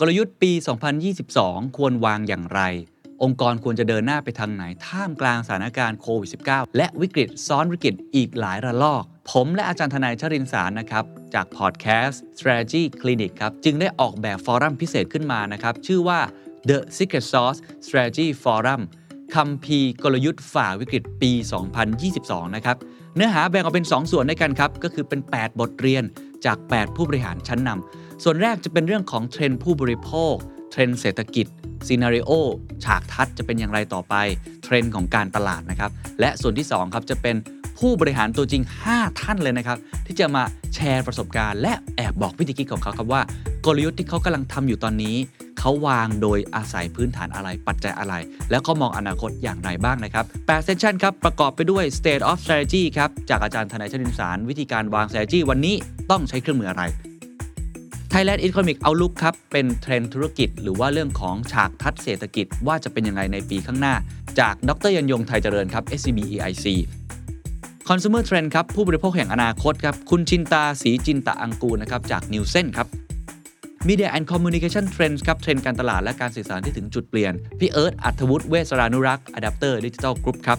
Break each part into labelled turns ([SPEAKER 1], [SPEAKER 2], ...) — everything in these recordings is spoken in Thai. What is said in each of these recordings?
[SPEAKER 1] กลยุทธ์ปี 2022 ควรวางอย่างไร องค์กรควรจะเดินหน้าไปทางไหน ท่ามกลางสถานการณ์โควิด -19 และวิกฤตซ้อนวิกฤตอีกหลายระลอก ผมและอาจารย์ทนายชรินสารนะครับ จากพอดแคสต์ Strategy Clinic ครับ จึงได้ออกแบบฟอรัมพิเศษขึ้นมานะครับ ชื่อว่า The Secret Sauce Strategy Forum คัมภีร์กลยุทธ์ฝ่าวิกฤตปี 2022 นะครับ เนื้อหาแบ่งออกเป็น 2 ส่วนด้วยกันครับ ก็คือเป็น 8 บทเรียนจาก 8 ผู้บริหารชั้นนำ ส่วนแรกจะเป็นเรื่องของเทรนด์ผู้บริโภค เทรนด์เศรษฐกิจ scenario ฉากทัศน์จะเป็นอย่างไรต่อไป เทรนด์ของการตลาดนะครับ และส่วนที่2ครับจะเป็นผู้บริหารตัวจริง 5 ท่านเลยนะครับ ที่จะมาแชร์ประสบการณ์ และแอบบอกวิธีคิดของเขาครับว่ากลยุทธ์ที่เขากำลังทำอยู่ตอนนี้ เขาวางโดยอาศัยพื้นฐานอะไรปัจจัยอะไร แล้วก็มองอนาคตอย่างไรบ้างนะครับ8 session ครับ ประกอบไปด้วย state of strategy ครับ จากอาจารย์ธนัยชรินทร์สาร วิธีการวาง strategy วันนี้ต้องใช้เครื่องมืออะไร Thailand Economic Outlook ครับ เป็นเทรนธุรกิจ หรือว่าเรื่องของฉากทัศเศรษฐกิจว่าจะเป็นยังไงในปีข้างหน้า จากดรยันยงไทยเจริญครับ SCB EIC Consumer Trend ครับ ผู้บริโภคแห่งอนาคตครับ คุณชินตาสีจินตะอังกูนะครับ จาก n e w s e n ครับ Media and Communication Trends ครับ เทรนด์การตลาดและการสื่อสารที่ถึงจุดเปลี่ยน พี่เอิร์ธอัธวุฒิเวสรานุรักษ์ Adapter Digital Group ครับ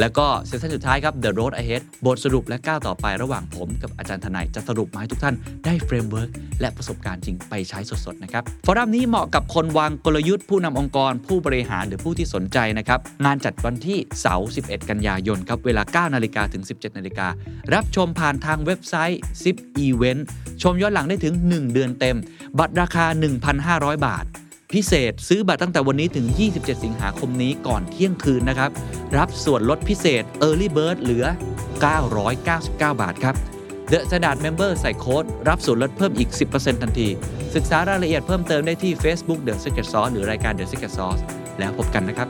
[SPEAKER 1] แล้วก็เซสชั่นสุดท้ายครับ The Road Ahead บทสรุปและก้าวต่อไประหว่างผมกับอาจารย์ทนายจะสรุปมาให้ทุกท่านได้ framework และประสบการณ์จริงไปใช้สดๆนะครับ forum นี้เหมาะกับคนวางกลยุทธ์ผู้นำองค์กร ผู้บริหารหรือผู้ที่สนใจนะครับงานจัดวันที่เสาร์11 กันยายนครับเวลา 9 นาฬิกาถึง 17 นาฬิการับชมผ่านทางเว็บไซต์ Zipevent ชมย้อนหลังได้ถึง 1 เดือนเต็ม บัตรราคา 1,500 บาท พิเศษซื้อบัตรตั้งแต่วันนี้ถึง 27 สิงหาคมนี้ก่อนเที่ยงคืนนะครับ รับส่วนลดพิเศษ Early Bird เหลือ 999 บาทครับ The Standard Member ใส่โค้ด รับส่วนลดเพิ่มอีก 10%ทันที ศึกษารายละเอียดเพิ่มเติมได้ที่ Facebook The Secret Sauce หรือรายการ The Secret Sauce แล้วพบกันนะครับ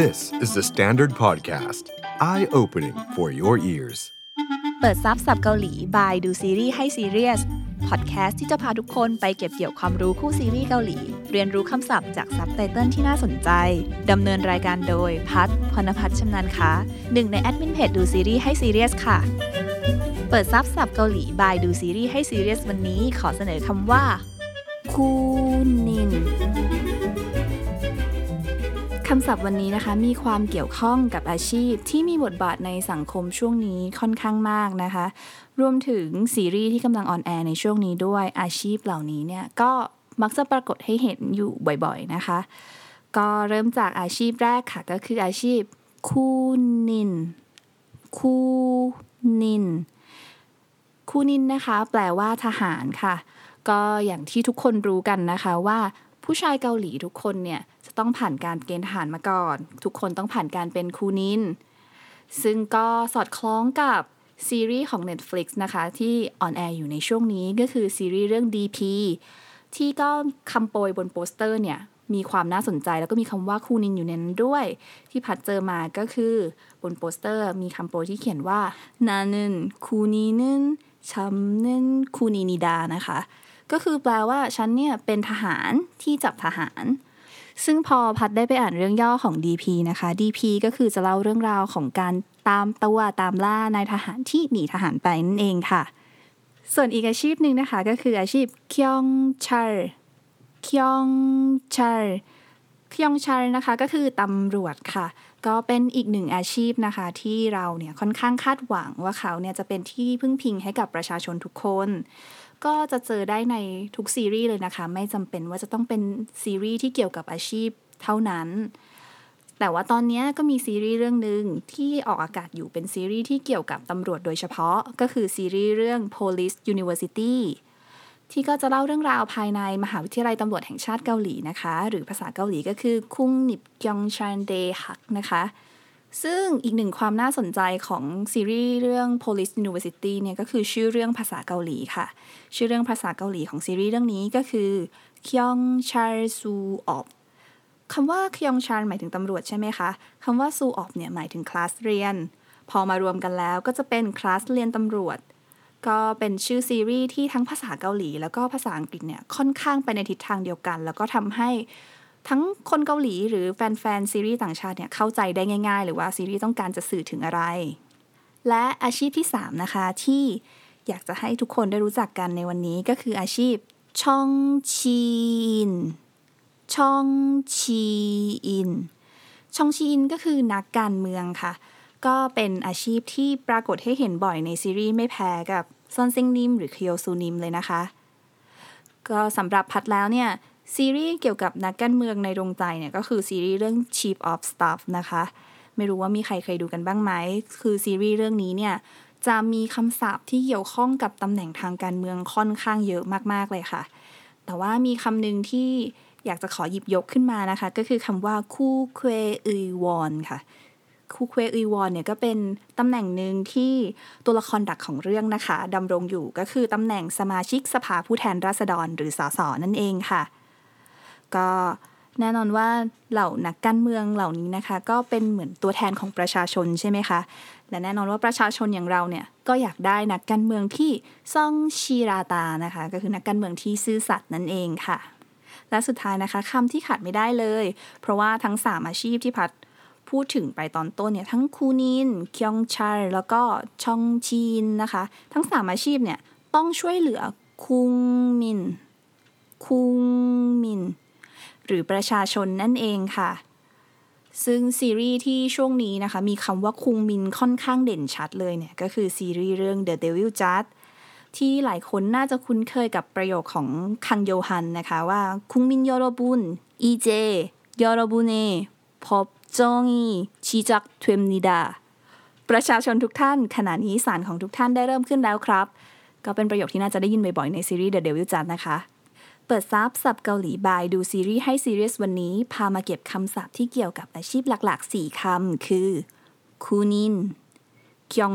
[SPEAKER 2] This is the Standard Podcast. Eye opening for your ears.
[SPEAKER 3] เปิดซับสับเกาหลี by ดูซีรีส์ให้ซีเรียสพอดแคสต์ที่จะพาทุกคนไปเก็บเกี่ยวความรู้คู่ซีรีส์เกาหลี เรียนรู้คำศัพท์จากซับไตเติลที่น่าสนใจ ดำเนินรายการโดย พัฒพรณพัฒน์ชำนาญค้าหนึ่งในแอดมินเพจดูซีรีส์ให้ซีเรียสค่ะ เปิดซับสับเกาหลีบายดูซีรีส์ให้ซีเรียสวันนี้ขอเสนอคำว่า군인 คำศัพท์วันนี้นะคะมีความเกี่ยวข้องกับอาชีพที่มีบทบาทในสังคมช่วงนี้ค่อนข้างมากนะคะ รวมถึงซีรีส์ที่กำลังออนแอร์ในช่วงนี้ด้วยอาชีพเหล่านี้เนี่ยก็มักจะปรากฏให้เห็นอยู่บ่อยๆนะคะ ก็เริ่มจากอาชีพแรกค่ะ ก็คืออาชีพคูนินคูนินคูนินนะคะ แปลว่าทหารค่ะ ก็อย่างที่ทุกคนรู้กันนะคะว่าผู้ชายเกาหลีทุกคนเนี่ย จะต้องผ่านการเกณฑ์ทหารมาก่อน ทุกคนต้องผ่านการเป็นคูนิน ซึ่งก็สอดคล้องกับซีรีส์ของ Netflix นะคะที่ออนแอร์อยู่ในช่วงนี้ก็คือซีรีส์เรื่อง DP ที่ก็คำโปรยบนโปสเตอร์เนี่ยมีความน่าสนใจแล้วก็มีคำว่า군인อยู่ในนั้นด้วย ที่พัดเจอมาก็คือบนโปสเตอร์มีคำโปรยที่เขียนว่า나는 군인을 잡는 군인이다นะคะ ก็คือแปลว่าฉันเนี่ยเป็นทหารที่จับทหาร ซึ่งพอพัดได้ไปอ่านเรื่องย่อของ DP นะคะ DP ก็คือจะเล่าเรื่องราวของการตามตัวตามล่านายทหารที่หนีทหารไปนั่นเองค่ะ ส่วนอีกอาชีพหนึ่งนะคะก็คืออาชีพเคียงชัลเคียงชัลเคียงชัลนะคะก็คือตำรวจค่ะ ก็เป็นอีกหนึ่งอาชีพนะคะ ที่เราเนี่ยค่อนข้างคาดหวังว่าเขาเนี่ยจะเป็นที่พึ่งพิงให้กับประชาชนทุกคน ก็จะเจอได้ในทุกซีรีส์เลยนะคะ ไม่จำเป็นว่าจะต้องเป็นซีรีส์ที่เกี่ยวกับอาชีพเท่านั้น แต่ว่าตอนนี้ก็มีซีรีส์เรื่องหนึ่งที่ออกอากาศอยู่เป็นซีรีส์ที่เกี่ยวกับตำรวจโดยเฉพาะ ก็คือซีรีส์เรื่อง Police University ที่ก็จะเล่าเรื่องราวภายในมหาวิทยาลัยตำรวจแห่งชาติเกาหลีนะคะ หรือภาษาเกาหลีก็คือคุงนิบยองชันเดฮักนะคะ ซึ่งอีกหนึ่งความน่าสนใจของซีรีส์เรื่อง Police University เนี่ยก็คือชื่อเรื่องภาษาเกาหลีค่ะ ชื่อเรื่องภาษาเกาหลีของซีรีส์เรื่องนี้ก็คือคยองชาร์ซูออบคำว่าคยองชาร์หมายถึงตำรวจใช่ไหมคะคำว่าซูออบเนี่ยหมายถึงคลาสเรียน พอมารวมกันแล้วก็จะเป็นคลาสเรียนตำรวจ ก็เป็นชื่อซีรีส์ที่ทั้งภาษาเกาหลี แล้วก็ภาษาอังกฤษเนี่ยค่อนข้างไปในทิศทางเดียวกัน แล้วก็ทำให้ทั้งคนเกาหลีหรือแฟนๆซีรีส์ต่างชาติเนี่ยเข้าใจได้ง่าย ๆ หรือว่าซีรีส์ต้องการจะสื่อถึงอะไร และอาชีพที่ 3 นะคะที่อยากจะให้ทุกคนได้รู้จักกันในวันนี้ก็คืออาชีพช่องชีนช่องชีอินชองชีอินก็คือนักการเมืองค่ะ ก็เป็นอาชีพที่ปรากฏให้เห็นบ่อยในซีรีส์ไม่แพ้กับ ซอนซิงนิม หรือคิโยซูนิมเลยนะคะ ก็สำหรับพัดแล้วเนี่ย ซีรีส์เกี่ยวกับนักการเมืองในดวงใจเนี่ยก็คือซีรีส์เรื่อง Chief of Staff นะคะ ไม่รู้ว่ามีใครเคยดูกันบ้างไหม คือซีรีส์เรื่องนี้เนี่ยจะมีคำศัพท์ที่เกี่ยวข้องกับตำแหน่งทางการเมืองค่อนข้างเยอะมากๆเลยค่ะ แต่ว่ามีคำหนึ่งที่อยากจะขอหยิบยกขึ้นมานะคะ ก็คือคำว่าคู่เควอุยวอนค่ะ คูเควอุยวอนเนี่ยก็เป็นตำแหน่งหนึ่งที่ตัวละครดักของเรื่องนะคะดำรงอยู่ก็คือตำแหน่งสมาชิกสภาผู้แทนราษฎรหรือสสนั่นเองค่ะ ก็แน่นอนว่าเหล่านักการเมืองเหล่านี้นะคะ ก็เป็นเหมือนตัวแทนของประชาชนใช่ไหมคะ และแน่นอนว่าประชาชนอย่างเราเนี่ยก็อยากได้นักการเมืองที่ซ่องชีราตานะคะ ก็คือนักการเมืองที่ซื่อสัตย์นั่นเองค่ะ และสุดท้ายนะคะคำที่ขาดไม่ได้เลย เพราะว่าทั้ง 3 อาชีพที่พัด พูดถึงไปตอนต้นเนี่ยทั้งคูนินคยองชาร์แล้วก็ชองจีนนะคะ ทั้ง3อาชีพเนี่ยต้องช่วยเหลือคุงมิน คุงมิน หรือประชาชนนั่นเองค่ะ ซึ่งซีรีส์ที่ช่วงนี้นะคะ มีคำว่าคุงมินค่อนข้างเด่นชัดเลยเนี่ย ก็คือซีรีส์เรื่อง The Devil Judge ที่หลายคนน่าจะคุ้นเคยกับประโยคของคังโยฮันนะคะว่าคุงมินยอรบุนอีเจยอรบุเนพบ จงอีชีจักทเทมนิดา ประชาชนทุกท่าน ขณะนี้ศาลของทุกท่านได้เริ่มขึ้นแล้วครับ ก็เป็นประโยคที่น่าจะได้ยินบ่อยๆในซีรีส์ The Devil Judge นะคะ เปิดซับสับเกาหลีบายดูซีรีส์ให้ซีเรียสวันนี้ พามาเก็บคำศัพท์ที่เกี่ยวกับอาชีพหลักๆ 4คำคือคูนินคยอง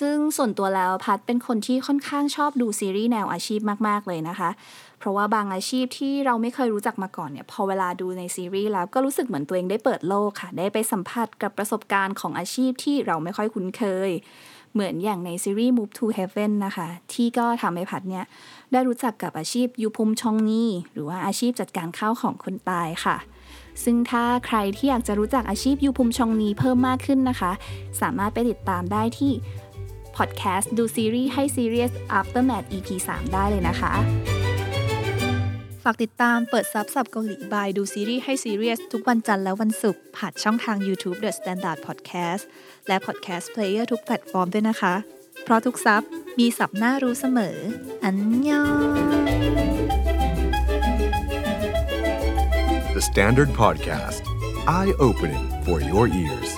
[SPEAKER 3] ซึ่งส่วนตัวแล้วพัดเป็นคนที่ค่อนข้างชอบดูซีรีส์แนวอาชีพมากๆเลยนะคะ เพราะว่าบางอาชีพที่เราไม่เคยรู้จักมาก่อนเนี่ยพอเวลาดูในซีรีส์แล้วก็รู้สึกเหมือนตัวเองได้เปิดโลกค่ะ ได้ไปสัมผัสกับประสบการณ์ของอาชีพที่เราไม่ค่อยคุ้นเคย เหมือนอย่างในซีรีส์ Move to Heaven นะคะ ที่ก็ทำให้พัดเนี่ยได้รู้จักกับอาชีพยูพุมชองนีหรือว่าอาชีพจัดการข้าวของคนตายค่ะซึ่งถ้าใครที่อยากจะรู้จักอาชีพยูพุมชองนีเพิ่มมากขึ้นนะคะ สามารถไปติดตามได้ที่ พอดแคสต์ดูซีรีส์ให้ Serious Aftermath EP 3 ได้เลยนะคะ ฝากติดตามเปิดซับสับเกาหลี by ดูซีรีส์ให้ Serious ทุกวันจันทร์และวันศุกร์ผ่านช่องทาง YouTube The Standard Podcast และ Podcast Player ทุกแพลตฟอร์มด้วยนะคะ เพราะทุกซับมีสับน่ารู้เสมอ 안녕
[SPEAKER 2] The Standard Podcast, eye opening for your ears.